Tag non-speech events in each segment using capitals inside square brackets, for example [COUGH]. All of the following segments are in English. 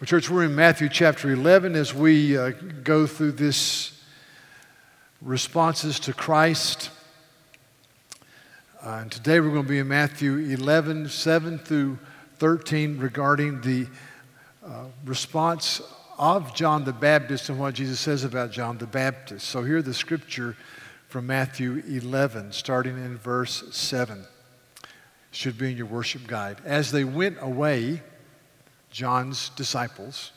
Well, church, we're in Matthew chapter 11 as we uh, go through this responses to Christ. Uh, and today we're going to be in Matthew 11, 7 through 13, regarding the uh, response of John the Baptist and what Jesus says about John the Baptist. So here the scripture from Matthew 11, starting in verse 7. Should be in your worship guide. As they went away, John's disciples.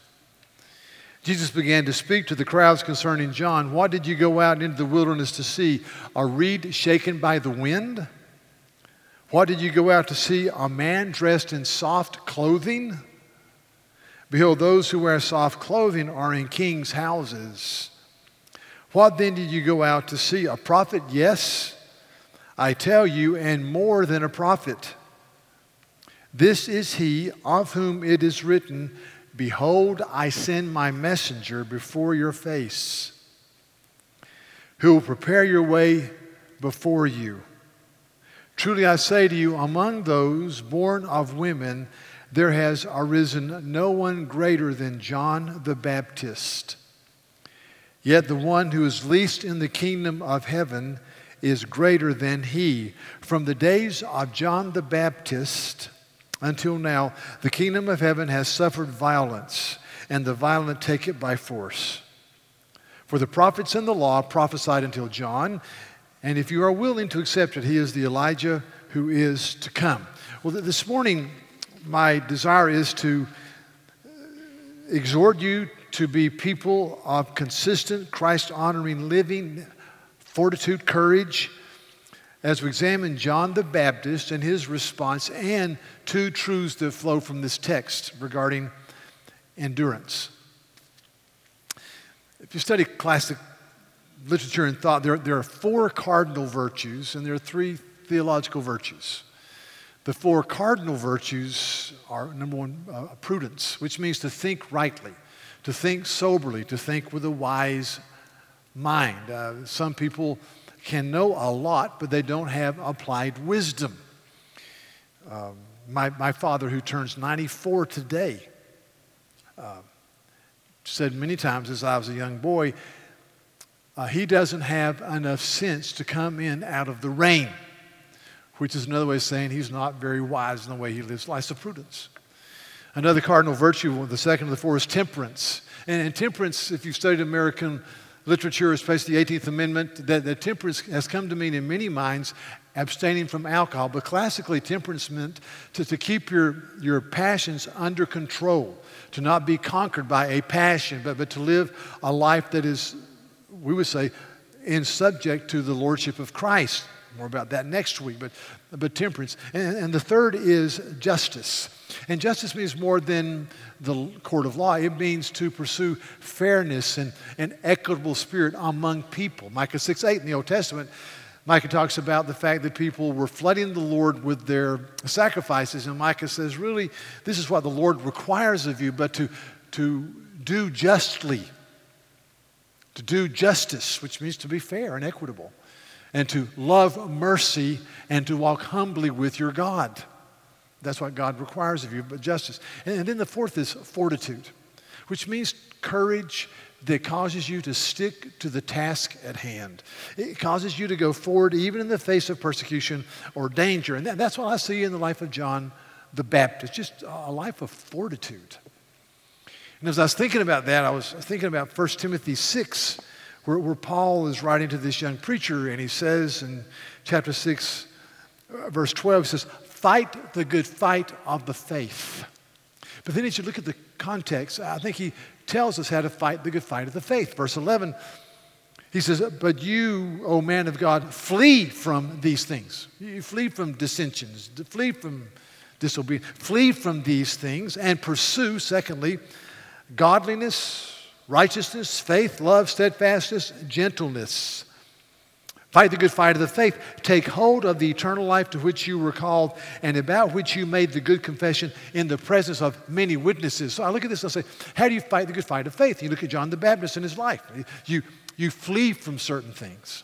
Jesus began to speak to the crowds concerning John. What did you go out into the wilderness to see? A reed shaken by the wind? What did you go out to see? A man dressed in soft clothing? Behold, those who wear soft clothing are in kings' houses. What then did you go out to see? A prophet? Yes, I tell you, and more than a prophet. This is he of whom it is written, Behold, I send my messenger before your face, who will prepare your way before you. Truly I say to you, among those born of women, there has arisen no one greater than John the Baptist. Yet the one who is least in the kingdom of heaven is greater than he. From the days of John the Baptist, until now, the kingdom of heaven has suffered violence, and the violent take it by force. For the prophets and the law prophesied until John, and if you are willing to accept it, he is the Elijah who is to come. Well, this morning, my desire is to exhort you to be people of consistent, Christ honoring living, fortitude, courage as we examine John the Baptist and his response and two truths that flow from this text regarding endurance. If you study classic literature and thought, there, there are four cardinal virtues and there are three theological virtues. The four cardinal virtues are number one, uh, prudence, which means to think rightly, to think soberly, to think with a wise mind. Uh, some people can know a lot, but they don't have applied wisdom. Um, my, my father, who turns 94 today, uh, said many times as I was a young boy, uh, he doesn't have enough sense to come in out of the rain, which is another way of saying he's not very wise in the way he lives life of prudence. Another cardinal virtue, the second of the four, is temperance. And, and temperance, if you've studied American literature, especially the 18th Amendment, that, that temperance has come to mean in many minds abstaining from alcohol. But classically, temperance meant to, to keep your, your passions under control, to not be conquered by a passion, but, but to live a life that is, we would say, in subject to the lordship of Christ. More about that next week, but, but temperance. And, and the third is justice. And justice means more than the court of law, it means to pursue fairness and an equitable spirit among people. Micah 6 8 in the Old Testament, Micah talks about the fact that people were flooding the Lord with their sacrifices. And Micah says, really, this is what the Lord requires of you, but to, to do justly, to do justice, which means to be fair and equitable, and to love mercy and to walk humbly with your God. That's what God requires of you, but justice. And then the fourth is fortitude, which means courage that causes you to stick to the task at hand. It causes you to go forward even in the face of persecution or danger. And that's what I see in the life of John the Baptist, just a life of fortitude. And as I was thinking about that, I was thinking about 1 Timothy 6, where, where Paul is writing to this young preacher, and he says in chapter 6, uh, verse 12, he says, fight the good fight of the faith. But then as you look at the context, I think he tells us how to fight the good fight of the faith. Verse 11, he says, But you, O man of God, flee from these things. You flee from dissensions, flee from disobedience, flee from these things, and pursue, secondly, godliness, righteousness, faith, love, steadfastness, gentleness. Fight the good fight of the faith. Take hold of the eternal life to which you were called and about which you made the good confession in the presence of many witnesses. So I look at this and I say, How do you fight the good fight of faith? You look at John the Baptist and his life. You, you flee from certain things,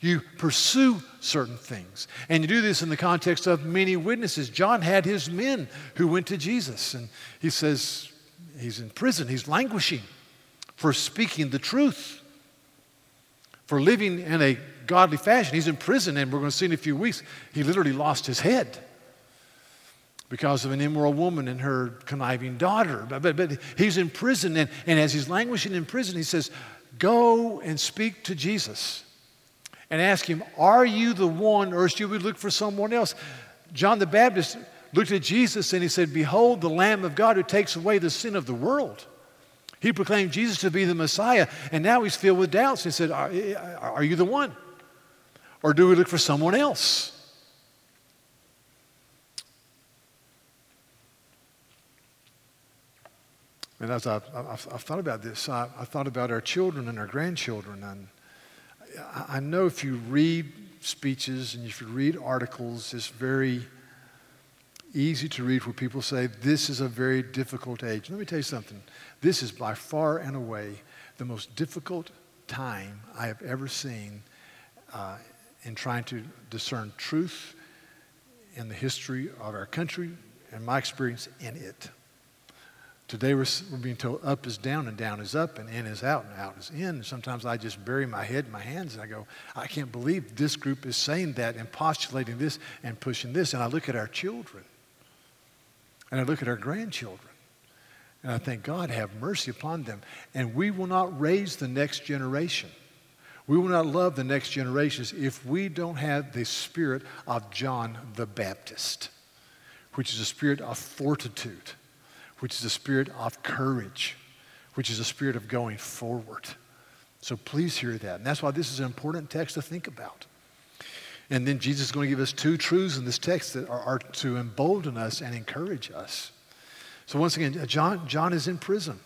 you pursue certain things. And you do this in the context of many witnesses. John had his men who went to Jesus, and he says, he's in prison. He's languishing for speaking the truth, for living in a godly fashion. He's in prison, and we're going to see in a few weeks, he literally lost his head because of an immoral woman and her conniving daughter. But, but, but he's in prison, and, and as he's languishing in prison, he says, Go and speak to Jesus and ask him, Are you the one, or should we look for someone else? John the Baptist looked at Jesus and he said, Behold, the Lamb of God who takes away the sin of the world. He proclaimed Jesus to be the Messiah, and now he's filled with doubts. He said, Are, are you the one? Or do we look for someone else? And as I've, I've, I've thought about this, I, I, thought about our children and our grandchildren. And I, I know if you read speeches and if you read articles, it's very easy to read where people say, This is a very difficult age. Let me tell you something. This is by far and away the most difficult time I have ever seen uh, in trying to discern truth in the history of our country and my experience in it. Today we're, we're being told up is down and down is up and in is out and out is in. Sometimes I just bury my head in my hands and I go, I can't believe this group is saying that and postulating this and pushing this. And I look at our children and I look at our grandchildren and I think, God, have mercy upon them. And we will not raise the next generation. We will not love the next generations if we don't have the spirit of John the Baptist, which is a spirit of fortitude which is a spirit of courage, which is a spirit of going forward. So please hear that. And that's why this is an important text to think about. And then Jesus is going to give us two truths in this text that are, are to embolden us and encourage us. So once again, uh, John, John is in prison.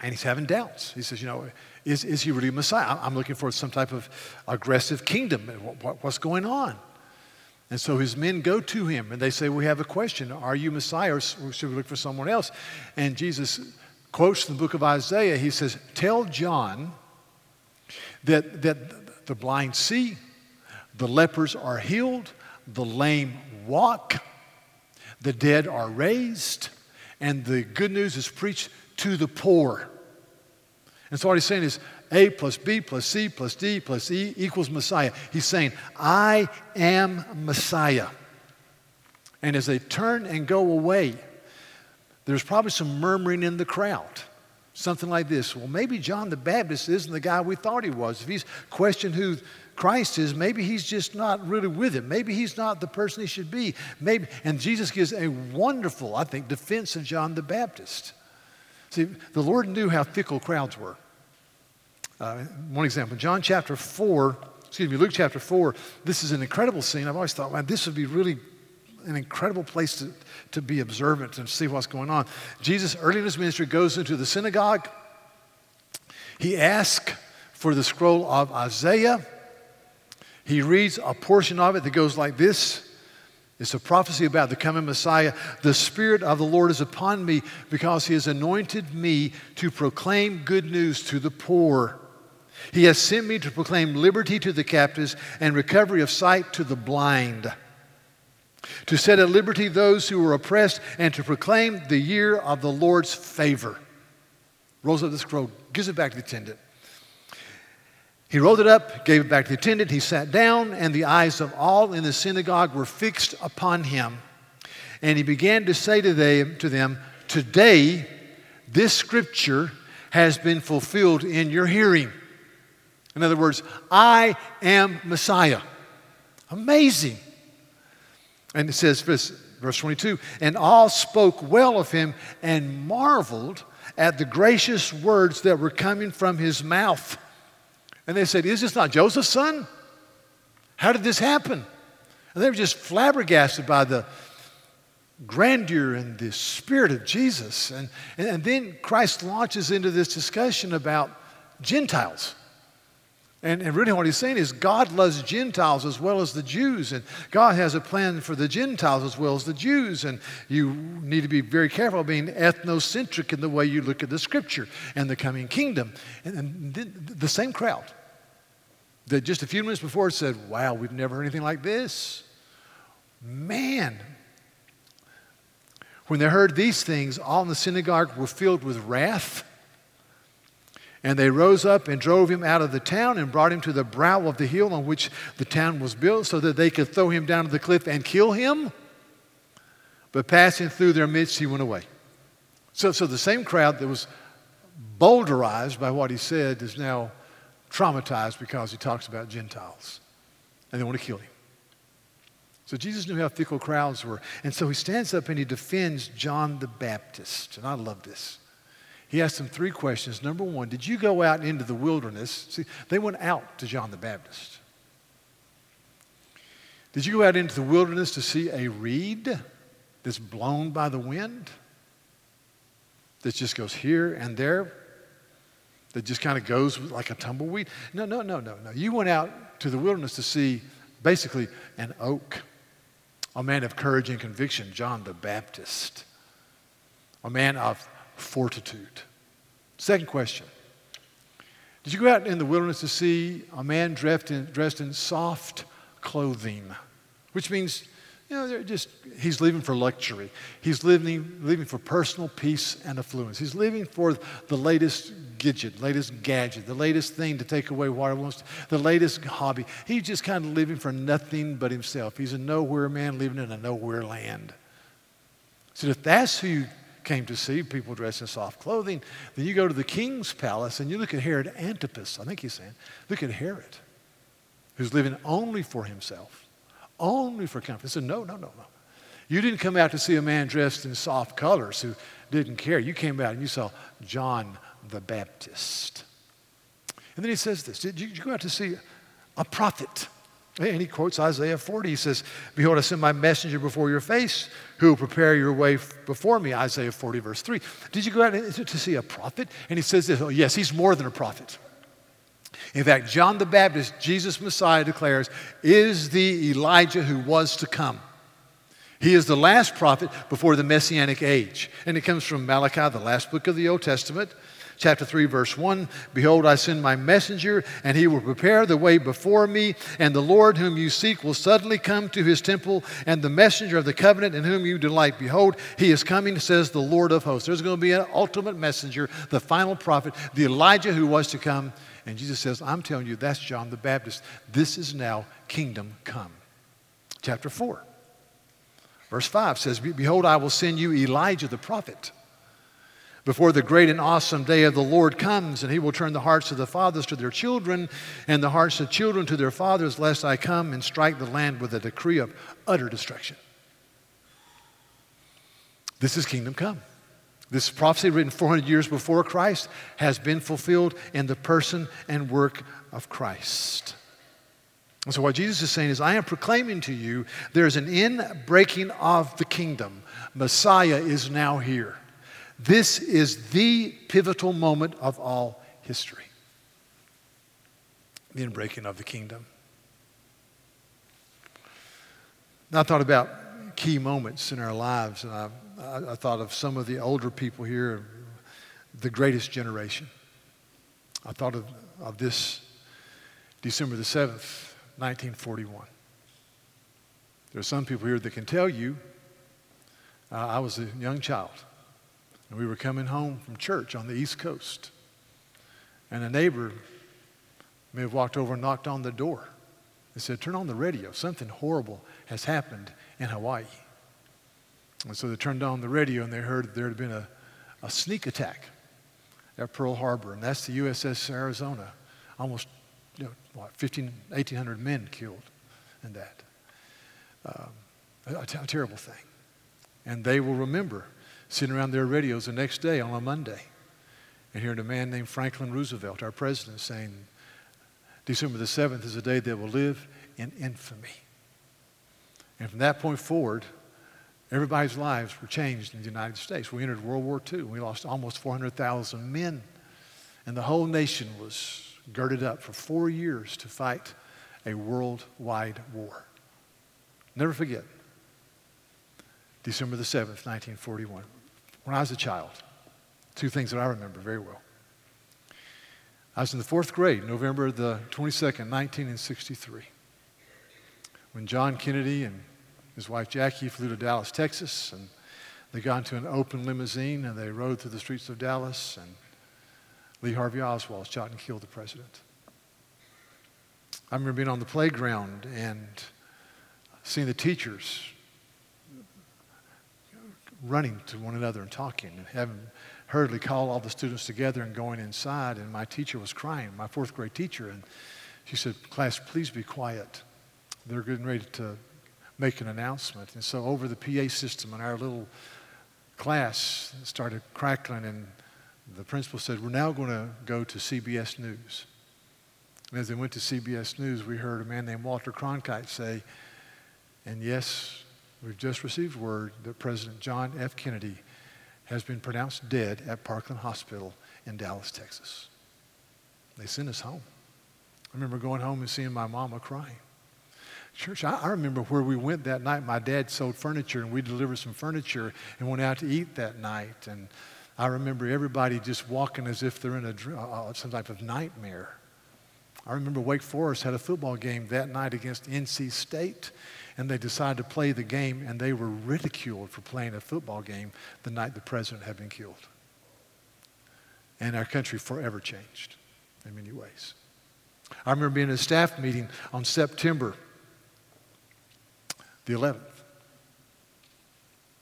And he's having doubts. He says, you know, is, is he really Messiah? I'm looking for some type of aggressive kingdom. What, what's going on? And so his men go to him and they say, We have a question. Are you Messiah or should we look for someone else? And Jesus quotes the book of Isaiah. He says, Tell John that, that the blind see, the lepers are healed, the lame walk, the dead are raised, and the good news is preached to the poor. And so what he's saying is, a plus B plus C plus D plus E equals Messiah. He's saying, I am Messiah. And as they turn and go away, there's probably some murmuring in the crowd. Something like this. Well, maybe John the Baptist isn't the guy we thought he was. If he's questioned who Christ is, maybe he's just not really with him. Maybe he's not the person he should be. Maybe, and Jesus gives a wonderful, I think, defense of John the Baptist. See, the Lord knew how fickle crowds were. Uh, one example, John chapter 4, excuse me, Luke chapter 4, this is an incredible scene. I've always thought, man, this would be really an incredible place to, to be observant and see what's going on. Jesus, early in his ministry, goes into the synagogue. He asks for the scroll of Isaiah. He reads a portion of it that goes like this It's a prophecy about the coming Messiah. The Spirit of the Lord is upon me because He has anointed me to proclaim good news to the poor. He has sent me to proclaim liberty to the captives and recovery of sight to the blind, to set at liberty those who were oppressed, and to proclaim the year of the Lord's favor. Rolls up the scroll, gives it back to the attendant. He rolled it up, gave it back to the attendant. He sat down, and the eyes of all in the synagogue were fixed upon him. And he began to say to them, to them Today, this scripture has been fulfilled in your hearing. In other words, I am Messiah. Amazing. And it says, verse, verse 22, and all spoke well of him and marveled at the gracious words that were coming from his mouth. And they said, Is this not Joseph's son? How did this happen? And they were just flabbergasted by the grandeur and the spirit of Jesus. And, and, then Christ launches into this discussion about Gentiles. And, and really, what he's saying is God loves Gentiles as well as the Jews, and God has a plan for the Gentiles as well as the Jews. And you need to be very careful of being ethnocentric in the way you look at the scripture and the coming kingdom. And, and the same crowd that just a few minutes before said, Wow, we've never heard anything like this. Man, When they heard these things, all in the synagogue were filled with wrath. And they rose up and drove him out of the town and brought him to the brow of the hill on which the town was built, so that they could throw him down to the cliff and kill him. But passing through their midst, he went away. So, so the same crowd that was boulderized by what he said is now traumatized because he talks about Gentiles. And they want to kill him. So Jesus knew how fickle crowds were. And so he stands up and he defends John the Baptist. And I love this. He asked them three questions. Number one, did you go out into the wilderness? See, they went out to John the Baptist. Did you go out into the wilderness to see a reed that's blown by the wind? That just goes here and there? That just kind of goes like a tumbleweed? No, no, no, no, no. You went out to the wilderness to see basically an oak a man of courage and conviction, John the Baptist, a man of fortitude. Second question Did you go out in the wilderness to see a man dressed in, dressed in soft clothing? Which means, you know, just, he's living for luxury. He's living, living for personal peace and affluence. He's living for the latest gadget, latest gadget, the latest thing to take away water wants, the latest hobby. He's just kind of living for nothing but himself. He's a nowhere man living in a nowhere land. So if that's who you came to see, people dressed in soft clothing, then you go to the king's palace and you look at Herod Antipas, I think he's saying, look at Herod, who's living only for himself, only for comfort. He said, no, no, no, no. You didn't come out to see a man dressed in soft colors who didn't care. You came out and you saw John the Baptist. And then he says this Did you, go out to see a prophet? And he quotes Isaiah 40. He says, Behold, I send my messenger before your face who will prepare your way before me. Isaiah 40, verse 3. Did you go out to see a prophet? And he says this, oh, yes, he's more than a prophet. In fact, John the Baptist, Jesus Messiah, declares, is the Elijah who was to come. He is the last prophet before the Messianic age. And it comes from Malachi, the last book of the Old Testament chapter 3, verse 1 Behold, I send my messenger, and he will prepare the way before me. And the Lord whom you seek will suddenly come to his temple, and the messenger of the covenant in whom you delight. Behold, he is coming, says the Lord of hosts. There's going to be an ultimate messenger, the final prophet, the Elijah who was to come. And Jesus says, I'm telling you, that's John the Baptist. This is now kingdom come. Chapter 4. Verse 5 says, Behold, I will send you Elijah the prophet before the great and awesome day of the Lord comes, and he will turn the hearts of the fathers to their children, and the hearts of children to their fathers, lest I come and strike the land with a decree of utter destruction. This is kingdom come. This prophecy, written 400 years before Christ, has been fulfilled in the person and work of Christ. And so, what Jesus is saying is, I am proclaiming to you there's an in-breaking of the kingdom. Messiah is now here. This is the pivotal moment of all history the inbreaking of the kingdom. Now, I thought about key moments in our lives, and I, I, I thought of some of the older people here, the greatest generation. I thought of, of this December the 7th, 1941. There are some people here that can tell you uh, I was a young child. And we were coming home from church on the East Coast. And a neighbor may have walked over and knocked on the door and said, Turn on the radio. Something horrible has happened in Hawaii. And so they turned on the radio and they heard there had been a, a sneak attack at Pearl Harbor, and that's the USS Arizona. Almost, you know, what, 15, 1,800 men killed in that. Um, a, a terrible thing. And they will remember sitting around their radios the next day on a Monday and hearing a man named Franklin Roosevelt, our president, saying, December the 7th is a day that will live in infamy. And from that point forward, everybody's lives were changed in the United States. We entered World War II. We lost almost 400,000 men. And the whole nation was girded up for four years to fight a worldwide war. Never forget, December the 7th, 1941 when I was a child. Two things that I remember very well. I was in the fourth grade, November the 22nd, 1963, when John Kennedy and his wife Jackie flew to Dallas, Texas, and They got into an open limousine and they rode through the streets of Dallas, and Lee Harvey Oswald shot and killed the president. I remember being on the playground and seeing the teachers running to one another and talking and having hurriedly called all the students together and going inside. And my teacher was crying, my fourth grade teacher. And she said, Class, please be quiet. They're getting ready to make an announcement. And so over the PA system in our little class started crackling and the principal said, We're now going to go to CBS News. And as they went to CBS News, we heard a man named Walter Cronkite say, And yes, we've just received word that President John F. Kennedy has been pronounced dead at Parkland Hospital in Dallas, Texas. They sent us home. I remember going home and seeing my mama crying. Church, I, I, remember where we went that night. My dad sold furniture, and we delivered some furniture and went out to eat that night. And I remember everybody just walking as if they're in a, uh, some type of nightmare. I remember Wake Forest had a football game that night against NC State, and they decided to play the game, and they were ridiculed for playing a football game the night the president had been killed. And our country forever changed in many ways. I remember being in a staff meeting on September the 11th,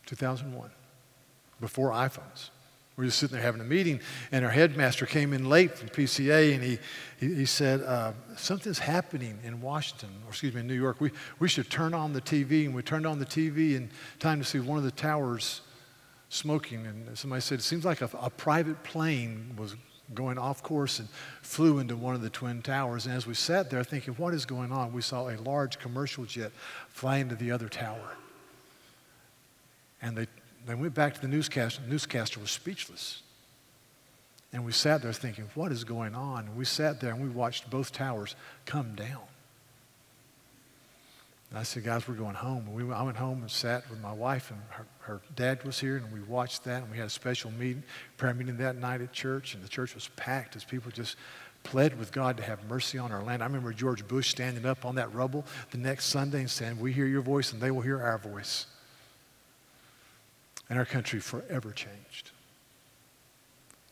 2001, before iPhones. We were just sitting there having a meeting, and our headmaster came in late from PCA, and he, he, he said, uh, Something's happening in Washington, or excuse me, in New York. We, we should turn on the TV. And we turned on the TV, in time to see one of the towers smoking. And somebody said, It seems like a, a private plane was going off course and flew into one of the twin towers. And as we sat there thinking, What is going on? we saw a large commercial jet fly into the other tower. And they they went back to the newscaster. The newscaster was speechless. And we sat there thinking, what is going on? And we sat there and we watched both towers come down. And I said, guys, we're going home. And we, I went home and sat with my wife, and her, her dad was here, and we watched that. And we had a special meeting, prayer meeting that night at church, and the church was packed as people just pled with God to have mercy on our land. I remember George Bush standing up on that rubble the next Sunday and saying, We hear your voice, and they will hear our voice and our country forever changed.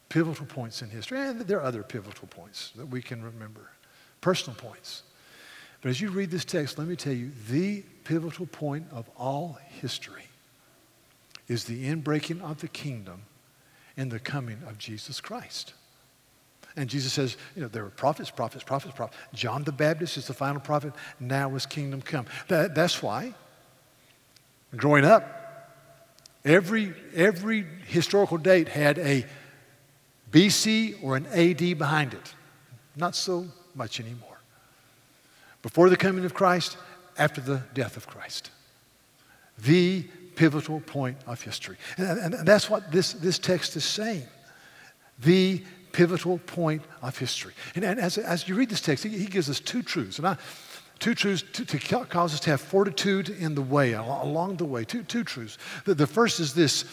Pivotal points in history, and there are other pivotal points that we can remember, personal points. But as you read this text, let me tell you the pivotal point of all history is the inbreaking of the kingdom and the coming of Jesus Christ. And Jesus says, you know, there were prophets, prophets, prophets, prophets. John the Baptist is the final prophet. Now is kingdom come. That, that's why, growing up, Every, every historical date had a BC or an AD behind it. Not so much anymore. Before the coming of Christ, after the death of Christ. The pivotal point of history. And, and that's what this, this text is saying. The pivotal point of history. And, and as, as you read this text, he, he gives us two truths. And I, Two truths to, to, cause us to have fortitude in the way, along the way. Two, two truths. The, the first is this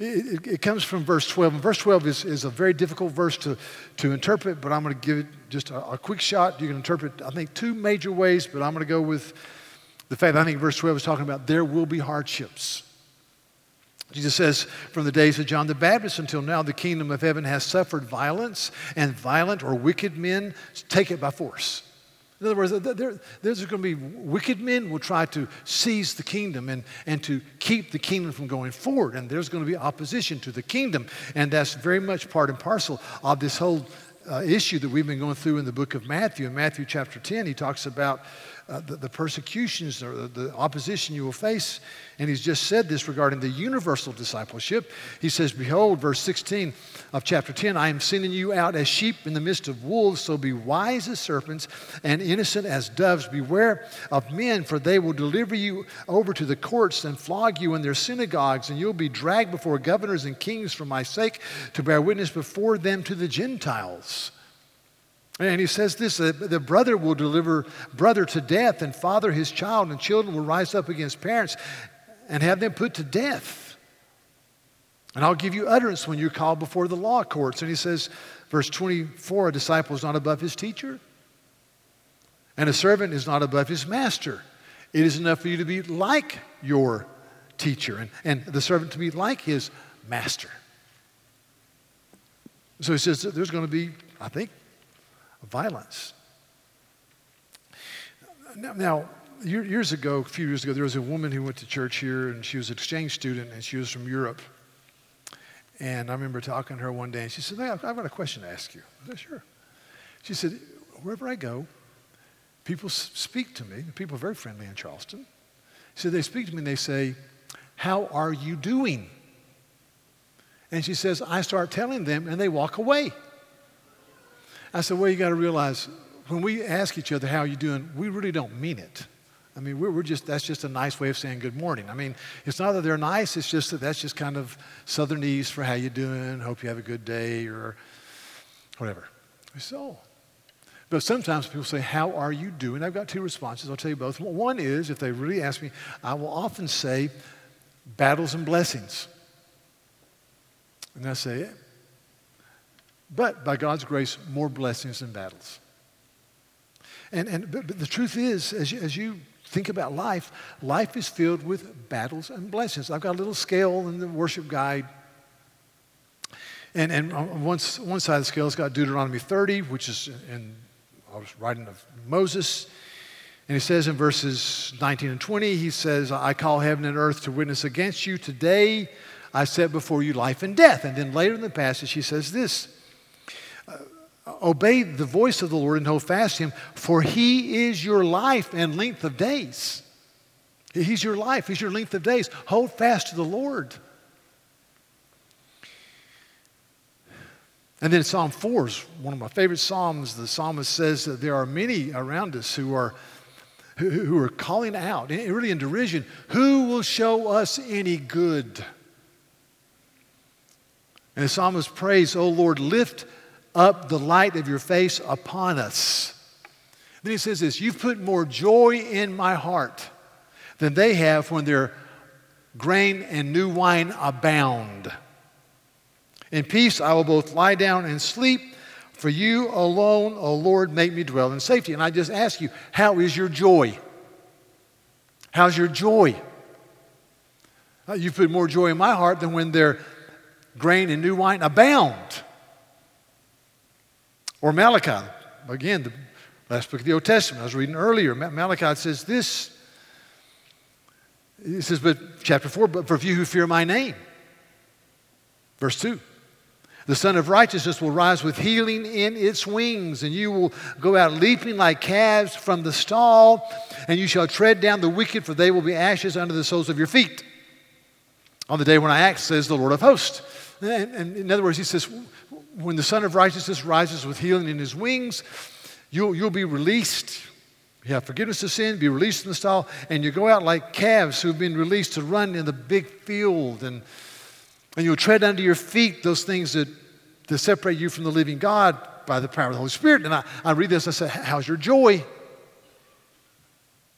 it, it, comes from verse 12. And verse 12 is, is a very difficult verse to, to interpret, but I'm going to give it just a, a, quick shot. You can interpret, I think, two major ways, but I'm going to go with the fact I think verse 12 is talking about there will be hardships. Jesus says, from the days of John the Baptist until now, the kingdom of heaven has suffered violence, and violent or wicked men take it by force. In other words, there, there's going to be wicked men will try to seize the kingdom and, and to keep the kingdom from going forward. And there's going to be opposition to the kingdom. And that's very much part and parcel of this whole uh, issue that we've been going through in the book of Matthew. In Matthew chapter 10, he talks about uh, the, the, persecutions or the, the opposition you will face. And he's just said this regarding the universal discipleship. He says, Behold, verse 16 of chapter 10, I am sending you out as sheep in the midst of wolves, so be wise as serpents and innocent as doves. Beware of men, for they will deliver you over to the courts and flog you in their synagogues, and you'll be dragged before governors and kings for my sake to bear witness before them to the Gentiles. And he says this the brother will deliver brother to death, and father his child, and children will rise up against parents and have them put to death. And I'll give you utterance when you're called before the law courts. And he says, verse 24, a disciple is not above his teacher, and a servant is not above his master. It is enough for you to be like your teacher, and, and the servant to be like his master. So he says there's going to be, I think, violence. Now, now, years ago, a few years ago, there was a woman who went to church here, and she was an exchange student, and she was from Europe. And I remember talking to her one day, and she said, hey, I've got a question to ask you. I said, sure. She said, wherever I go, people speak to me. People are very friendly in Charleston. She said, they speak to me and they say, how are you doing? And she says, I start telling them and they walk away. I said, well, you got to realize when we ask each other, how are you doing, we really don't mean it. I mean, we're, we're, just, that's just a nice way of saying good morning. I mean, it's not that they're nice, it's just that that's just kind of Southernese for how you doing, hope you have a good day, or whatever. So, oh. but sometimes people say, How are you doing? I've got two responses. I'll tell you both. One is, if they really ask me, I will often say, Battles and blessings. And I say, But by God's grace, more blessings than battles. And, and but, but the truth is, as you, as you think about life, life is filled with battles and blessings. I've got a little scale in the worship guide and, and on one, side of the scale, it's got Deuteronomy 30, which is in I was writing of Moses. And he says in verses 19 and 20, he says, I call heaven and earth to witness against you. Today I set before you life and death. And then later in the passage, he says this Obey the voice of the Lord and hold fast to him, for he is your life and length of days. He's your life, he's your length of days. Hold fast to the Lord. And then Psalm 4 is one of my favorite Psalms. The psalmist says that there are many around us who are, who, who are calling out, eh, really in derision, who will show us any good? And the psalmist prays, O Lord, lift up the light of your face upon us. Then he says this You've put more joy in my heart than they have when their grain and new wine abound. In peace I will both lie down and sleep. For you alone, O Lord, make me dwell in safety. And I just ask you, how is your joy? How's your joy? Uh, you put more joy in my heart than when their grain and new wine abound. Or Malachi, again, the last book of the Old Testament, I was reading earlier. Malachi says this. It says, but chapter 4, but for you who fear my name. Verse 2. The Sun of Righteousness will rise with healing in its wings, and you will go out leaping like calves from the stall, and you shall tread down the wicked, for they will be ashes under the soles of your feet. On the day when I act, says the Lord of hosts. And, and in other words, he says, when the Sun of Righteousness rises with healing in his wings, you'll, you'll be released. You have forgiveness of sin, be released from the stall, and you go out like calves who've been released to run in the big field and and you'll tread under your feet those things that, that separate you from the living God by the power of the Holy Spirit. And I, I read this, I say, How's your joy?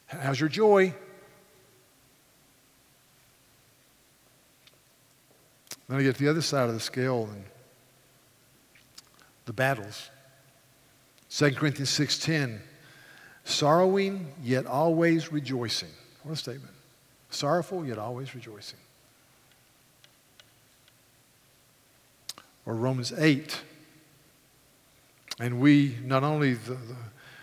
How's your joy? Then I get to the other side of the scale and the battles. 2 Corinthians 6.10, sorrowing yet always rejoicing. What a statement. Sorrowful yet always rejoicing. or Romans 8. And we, not only the, the,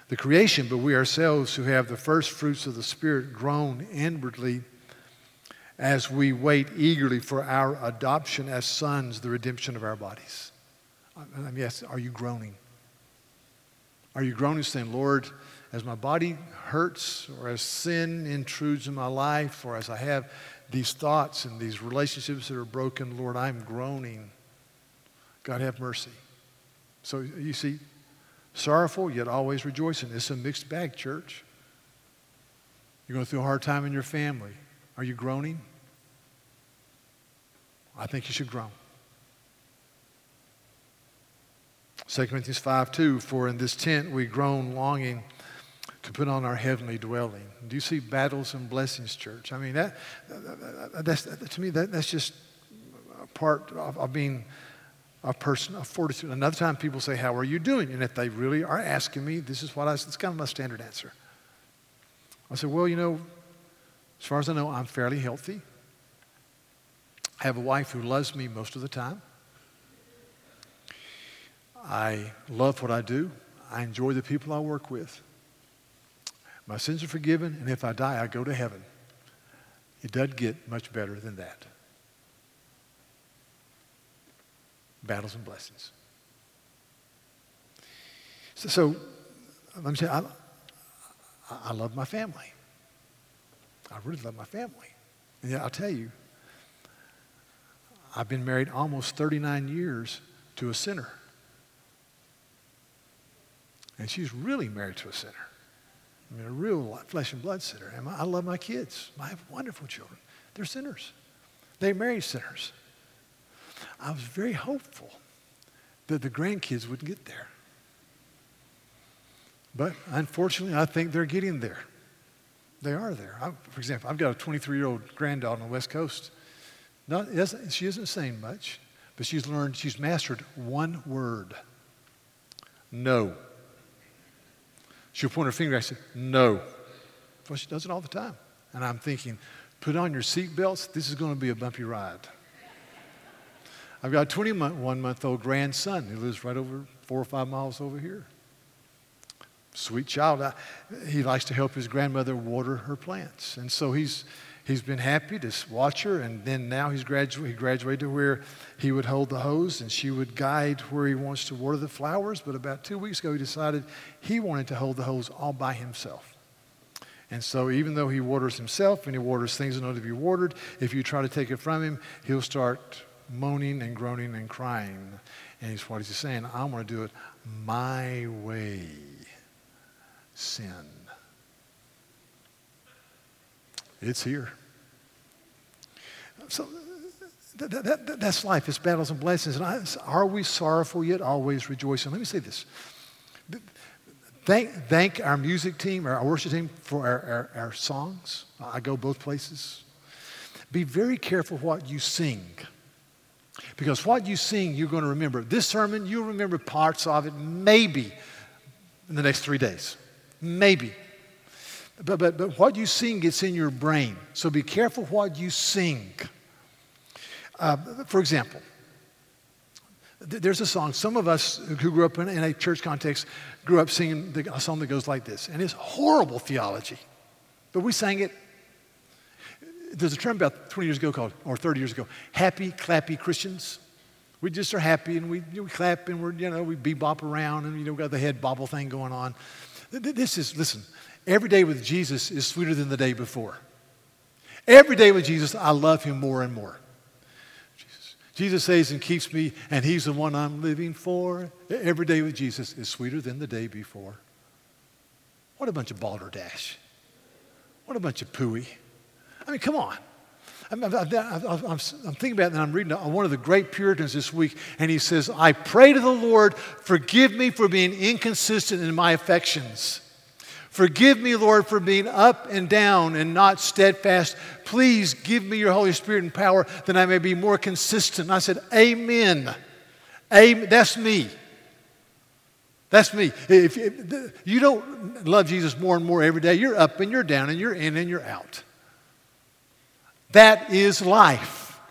the, creation, but we ourselves who have the first fruits of the Spirit groan inwardly as we wait eagerly for our adoption as sons, the redemption of our bodies. I mean, yes, are you groaning? Are you groaning saying, Lord, as my body hurts, or as sin intrudes in my life, or as I have these thoughts and these relationships that are broken, Lord, I'm groaning. God have mercy. So you see, sorrowful yet always rejoicing. It's a mixed bag, church. You're going through a hard time in your family. Are you groaning? I think you should groan. 2 Corinthians 5 2 For in this tent we groan, longing to put on our heavenly dwelling. Do you see battles and blessings, church? I mean, that, that's, to me, that, that's just a part of, of being a person of fortitude. Another time people say, How are you doing? And if they really are asking me, this is what I, it's kind of my standard answer. I say, Well, you know, as far as I know, I'm fairly healthy. I have a wife who loves me most of the time. I love what I do. I enjoy the people I work with. My sins are forgiven, and if I die, I go to heaven. It doesn't get much better than that. Battles and blessings. So, so let me say, I, I love my family. I really love my family. And yeah, I'll tell you, I've been married almost 39 years to a sinner. And she's really married to a sinner. I mean, a real flesh and blood sinner. And I love my kids. I have wonderful children. They're sinners. They marry sinners. I was very hopeful that the grandkids would get there. But unfortunately, I think they're getting there. They are there. I, for example, I've got a 23 year old granddaughter on the West Coast. Not, she isn't saying much, but she's learned, she's mastered one word no. She'll point her finger. I said, no. Well, she does it all the time. And I'm thinking, put on your seatbelts. This is going to be a bumpy ride. I've got a 21 month old grandson who lives right over four or five miles over here. Sweet child. I, he likes to help his grandmother water her plants. And so he's, he's been happy to watch her. And then now he's gradu- he graduated to where he would hold the hose and she would guide where he wants to water the flowers. But about two weeks ago, he decided he wanted to hold the hose all by himself. And so, even though he waters himself and he waters things that know to be watered, if you try to take it from him, he'll start moaning and groaning and crying. And he's, what is he saying? I want to do it my way. Sin. It's here. So that, that, that's life. It's battles and blessings. And I, are we sorrowful yet always rejoicing? Let me say this. Thank, thank our music team, our worship team, for our, our, our songs. I go both places. Be very careful what you sing. Because what you sing, you're going to remember. This sermon, you'll remember parts of it maybe in the next three days. Maybe. But, but, but what you sing gets in your brain. So be careful what you sing. Uh, for example, th- there's a song, some of us who grew up in, in a church context grew up singing the, a song that goes like this. And it's horrible theology, but we sang it. There's a term about 20 years ago called, or 30 years ago, happy, clappy Christians. We just are happy and we, we clap and we're, you know, we bebop around and, you know, we got the head bobble thing going on. This is, listen, every day with Jesus is sweeter than the day before. Every day with Jesus, I love him more and more. Jesus, saves and keeps me, and he's the one I'm living for. Every day with Jesus is sweeter than the day before. What a bunch of balderdash. What a bunch of pooey. I mean, come on. I'm, I'm, I'm, thinking about it, and I'm reading one of the great Puritans this week, and he says, I pray to the Lord, forgive me for being inconsistent in my affections. Forgive me, Lord, for being up and down and not steadfast. Please give me your Holy Spirit and power that I may be more consistent. I said, Amen. Amen. That's me. That's me. If, if you don't love Jesus more and more every day, you're up and you're down and you're in and you're out. That is life.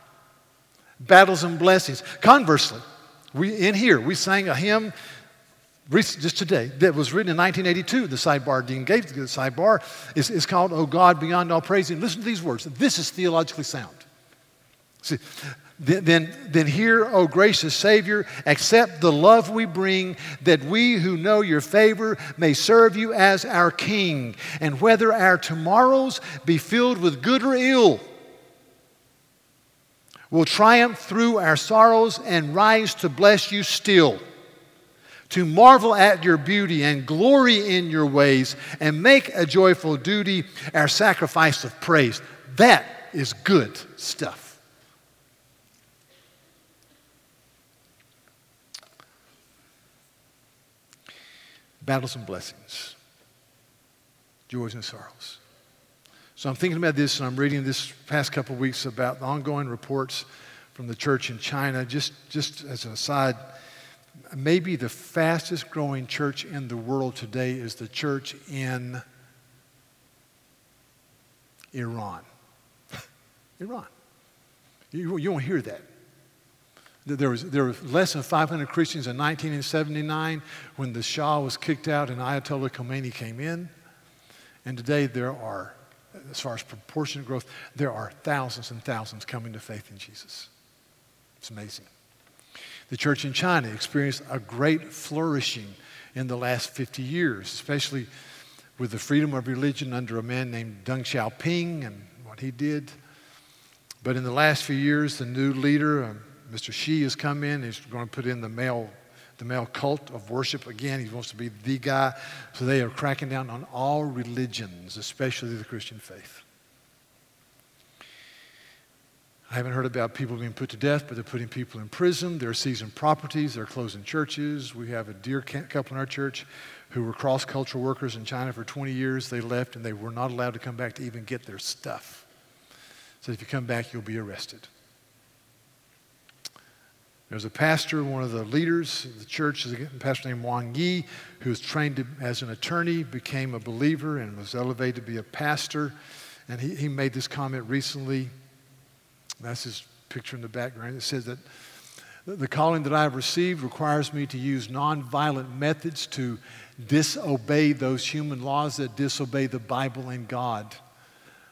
Battles and blessings. Conversely, we in here we sang a hymn just today that was written in 1982. The sidebar Dean gave the sidebar is, is called "Oh God Beyond All Praise." And listen to these words. This is theologically sound. See, then, then, then hear, O gracious Savior, accept the love we bring, that we who know your favor may serve you as our King. And whether our tomorrows be filled with good or ill, will triumph through our sorrows and rise to bless you still, to marvel at your beauty and glory in your ways, and make a joyful duty our sacrifice of praise. That is good stuff. Battles and blessings, joys and sorrows. So I'm thinking about this, and I'm reading this past couple of weeks about the ongoing reports from the church in China. Just, just as an aside, maybe the fastest growing church in the world today is the church in Iran. [LAUGHS] Iran. You, you won't hear that. There, was, there were less than 500 Christians in 1979 when the Shah was kicked out and Ayatollah Khomeini came in. And today there are, as far as proportionate growth, there are thousands and thousands coming to faith in Jesus. It's amazing. The church in China experienced a great flourishing in the last 50 years, especially with the freedom of religion under a man named Deng Xiaoping and what he did. But in the last few years, the new leader, um, Mr. Xi, has come in. He's going to put in the Mao, the Mao cult of worship again. He wants to be the guy. So they are cracking down on all religions, especially the Christian faith. I haven't heard about people being put to death, but they're putting people in prison. They're seizing properties. They're closing churches. We have a dear couple in our church who were cross cultural workers in China for 20 years. They left and they were not allowed to come back to even get their stuff. So if you come back, you'll be arrested. There's a pastor, one of the leaders of the church, is a pastor named Wang Yi, who was trained as an attorney, became a believer, and was elevated to be a pastor. And he, he made this comment recently that's his picture in the background. It says that the calling that I have received requires me to use nonviolent methods to disobey those human laws that disobey the Bible and God.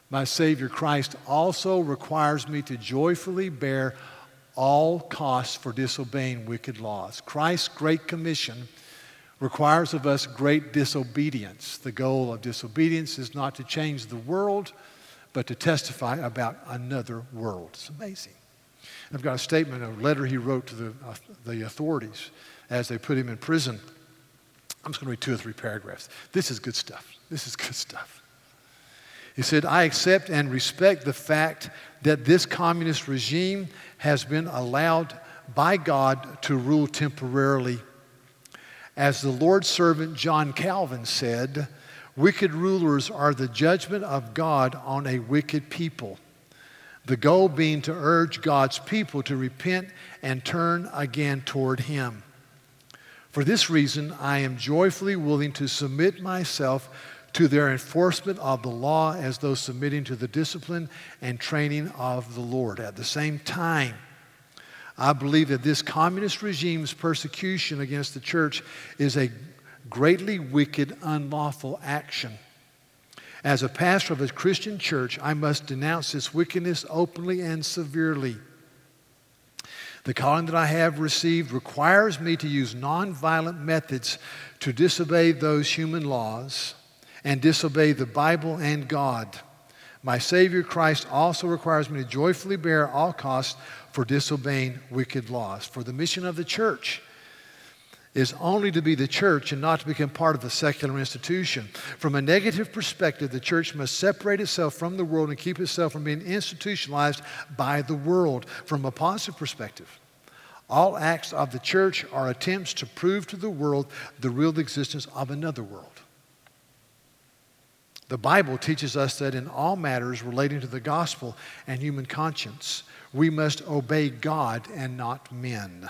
My Savior Christ also requires me to joyfully bear all costs for disobeying wicked laws. Christ's Great Commission requires of us great disobedience. The goal of disobedience is not to change the world but to testify about another world. It's amazing. I've got a statement, a letter he wrote to the, uh, the authorities as they put him in prison. I'm just going to read two or three paragraphs. This is good stuff. This is good stuff. He said, I accept and respect the fact that this communist regime has been allowed by God to rule temporarily. As the Lord's servant John Calvin said, Wicked rulers are the judgment of God on a wicked people. The goal being to urge God's people to repent and turn again toward Him. For this reason, I am joyfully willing to submit myself to their enforcement of the law as though submitting to the discipline and training of the Lord. At the same time, I believe that this communist regime's persecution against the church is a greatly wicked, unlawful action. As a pastor of a Christian church, I must denounce this wickedness openly and severely. The calling that I have received requires me to use nonviolent methods to disobey those human laws and disobey the Bible and God. My Savior Christ also requires me to joyfully bear all costs for disobeying wicked laws. For the mission of the church is only to be the church and not to become part of a secular institution. From a negative perspective, the church must separate itself from the world and keep itself from being institutionalized by the world. From a positive perspective, all acts of the church are attempts to prove to the world the real existence of another world. The Bible teaches us that in all matters relating to the gospel and human conscience, we must obey God and not men.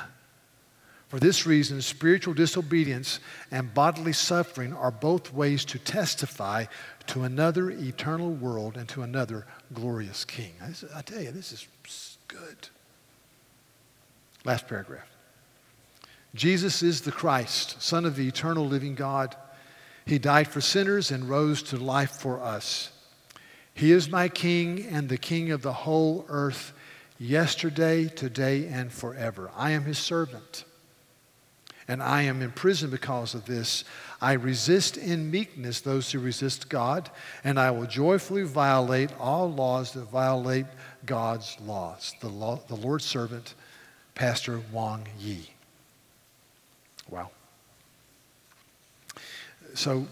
For this reason, spiritual disobedience and bodily suffering are both ways to testify to another eternal world and to another glorious king. I, tell you, this is good. Last paragraph. Jesus is the Christ, Son of the eternal living God. He died for sinners and rose to life for us. He is my King and the King of the whole earth, yesterday, today, and forever. I am his servant and I am in prison because of this. I resist in meekness those who resist God, and I will joyfully violate all laws that violate God's laws. The, law, the Lord's servant, Pastor Wang Yi. Wow. So,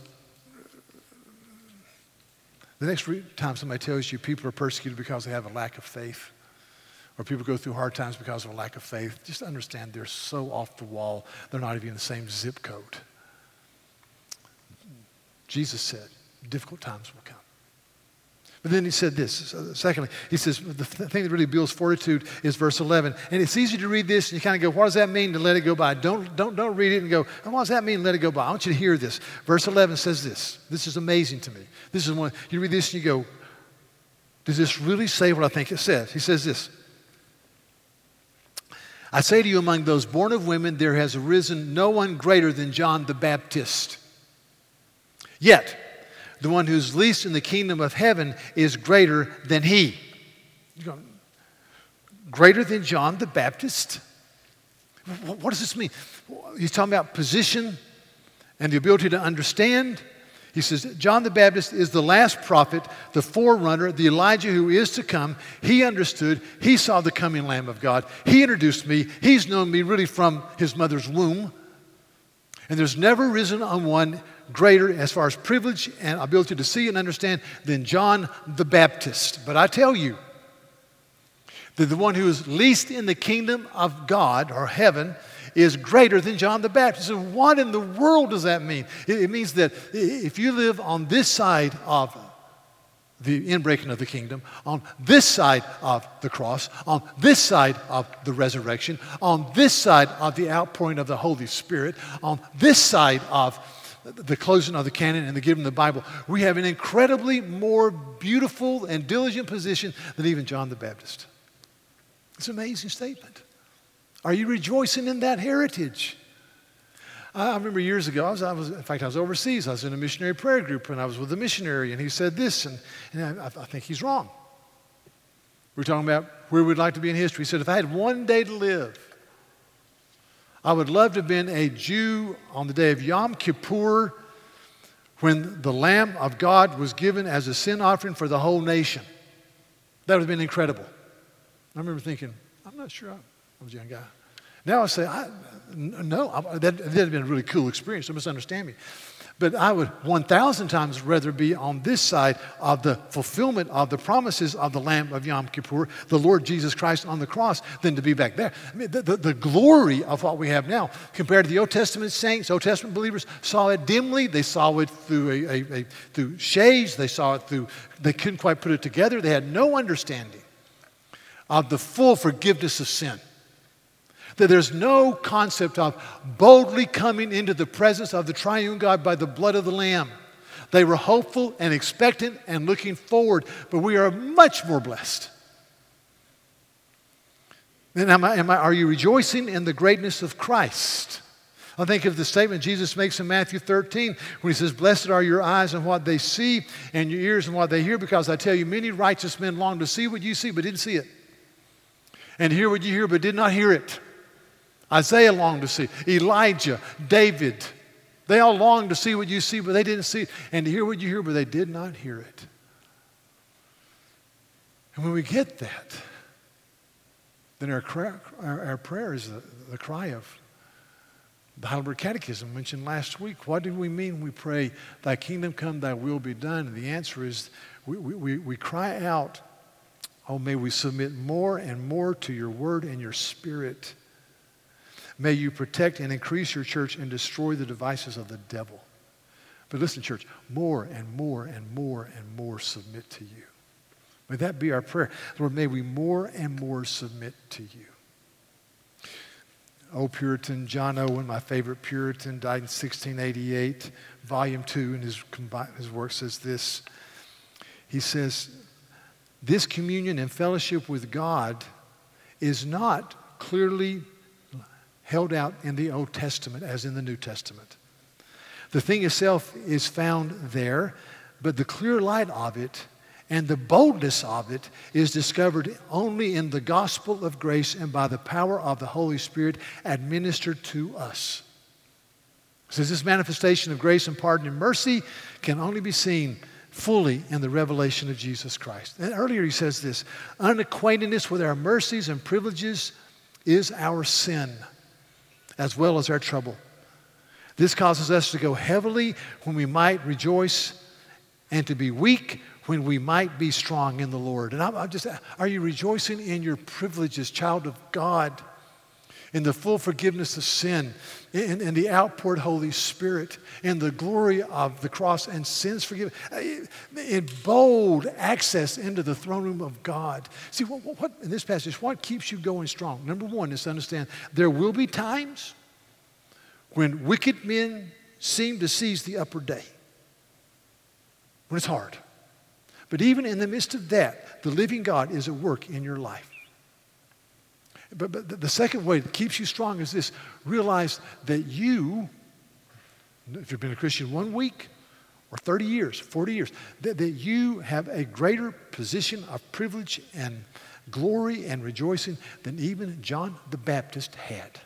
the next time somebody tells you people are persecuted because they have a lack of faith, or people go through hard times because of a lack of faith, just understand they're so off the wall, they're not even in the same zip code. Jesus said, difficult times will come. But then he said this. Secondly, he says the thing that really builds fortitude is verse 11. And it's easy to read this and you kind of go, what does that mean to let it go by? Don't, don't, don't read it and go, what does that mean, to let it go by? I want you to hear this. Verse 11 says this. This is amazing to me. This is one, you read this and you go, does this really say what I think it says? He says this I say to you, among those born of women, there has arisen no one greater than John the Baptist. Yet, the one who's least in the kingdom of heaven is greater than he. Greater than John the Baptist? What does this mean? He's talking about position and the ability to understand. He says, John the Baptist is the last prophet, the forerunner, the Elijah who is to come. He understood. He saw the coming Lamb of God. He introduced me. He's known me really from his mother's womb. And there's never risen on one greater as far as privilege and ability to see and understand than John the Baptist. But I tell you that the one who is least in the kingdom of God or heaven is greater than John the Baptist. So, what in the world does that mean? It, means that if you live on this side of the inbreaking of the kingdom, on this side of the cross, on this side of the resurrection, on this side of the outpouring of the Holy Spirit, on this side of the closing of the canon and the giving of the Bible, we have an incredibly more beautiful and diligent position than even John the Baptist. It's an amazing statement. Are you rejoicing in that heritage? I remember years ago, I was, I was, in fact, I was overseas. I was in a missionary prayer group, and I was with a missionary, and he said this, and, and I, I think he's wrong. We are talking about where we'd like to be in history. He said, if I had one day to live, I would love to have been a Jew on the day of Yom Kippur when the Lamb of God was given as a sin offering for the whole nation. That would have been incredible. I remember thinking, I'm not sure I was a young guy. Now I say, I, no, I, that, would have been a really cool experience. Don't misunderstand me. But I would 1,000 times rather be on this side of the fulfillment of the promises of the Lamb of Yom Kippur, the Lord Jesus Christ on the cross, than to be back there. I mean, the, the, the glory of what we have now compared to the Old Testament saints, Old Testament believers saw it dimly. They saw it through, a, a, a, through shades. They saw it through, they couldn't quite put it together. They had no understanding of the full forgiveness of sin that there's no concept of boldly coming into the presence of the triune God by the blood of the Lamb. They were hopeful and expectant and looking forward, but we are much more blessed. And am I, am I, are you rejoicing in the greatness of Christ? I think of the statement Jesus makes in Matthew 13 when he says, Blessed are your eyes and what they see, and your ears and what they hear, because I tell you, many righteous men long to see what you see, but didn't see it, and hear what you hear, but did not hear it. Isaiah longed to see. Elijah, David, they all longed to see what you see, but they didn't see it. And to hear what you hear, but they did not hear it. And when we get that, then our, our, our prayer is the, the cry of the Heidelberg Catechism mentioned last week. What do we mean when we pray, Thy kingdom come, Thy will be done? And the answer is we, we, we cry out, Oh, may we submit more and more to your word and your spirit. May you protect and increase your church and destroy the devices of the devil. But listen, church, more and more and more and more submit to you. May that be our prayer. Lord, may we more and more submit to you. Old Puritan John Owen, my favorite Puritan, died in 1688, volume 2, in his, his work says this. He says, This communion and fellowship with God is not clearly held out in the Old Testament as in the New Testament. The thing itself is found there, but the clear light of it and the boldness of it is discovered only in the gospel of grace and by the power of the Holy Spirit administered to us. Says this manifestation of grace and pardon and mercy can only be seen fully in the revelation of Jesus Christ. And earlier he says this unacquaintedness with our mercies and privileges is our sin as well as our trouble. This causes us to go heavily when we might rejoice and to be weak when we might be strong in the Lord. And I'm, I'm just, are you rejoicing in your privileges, child of God? In the full forgiveness of sin, in, in, the outpoured Holy Spirit, in the glory of the cross and sins forgiven, eh, in bold access into the throne room of God. See, what, what, in this passage, what keeps you going strong? Number one is to understand there will be times when wicked men seem to seize the upper day, when it's hard. But even in the midst of that, the living God is at work in your life. But, but the second way that keeps you strong is this realize that you, if you've been a Christian one week or 30 years, 40 years, that, that you have a greater position of privilege and glory and rejoicing than even John the Baptist had,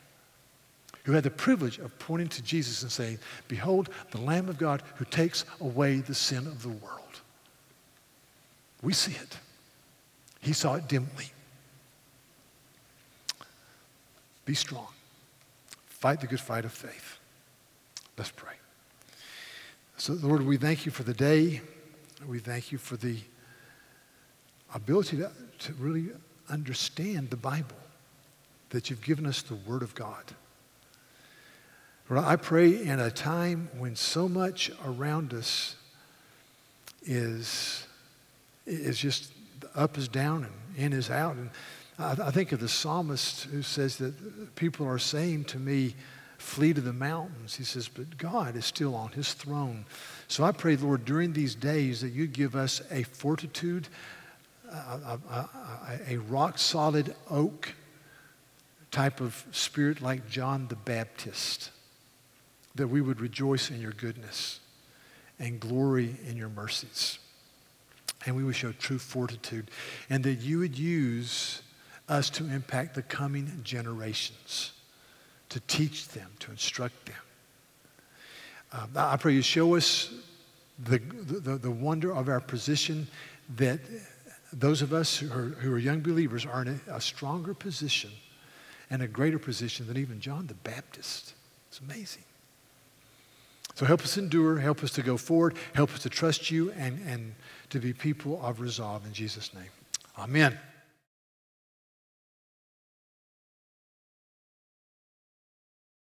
who had the privilege of pointing to Jesus and saying, Behold, the Lamb of God who takes away the sin of the world. We see it. He saw it dimly. Be strong. Fight the good fight of faith. Let's pray. So, Lord, we thank you for the day. We thank you for the ability to, to really understand the Bible, that you've given us the Word of God. Lord, I pray in a time when so much around us is, is just up is down and in is out. And I, I think of the psalmist who says that people are saying to me, flee to the mountains. He says, but God is still on his throne. So I pray, Lord, during these days that you give us a fortitude, a, a, a, rock solid oak type of spirit like John the Baptist, that we would rejoice in your goodness and glory in your mercies. And we would show true fortitude, and that you would use us to impact the coming generations, to teach them, to instruct them. Uh, I pray you show us the, the, the wonder of our position that those of us who are, who are young believers are in a, a stronger position and a greater position than even John the Baptist. It's amazing. So help us endure, help us to go forward, help us to trust you and, and to be people of resolve in Jesus' name. Amen.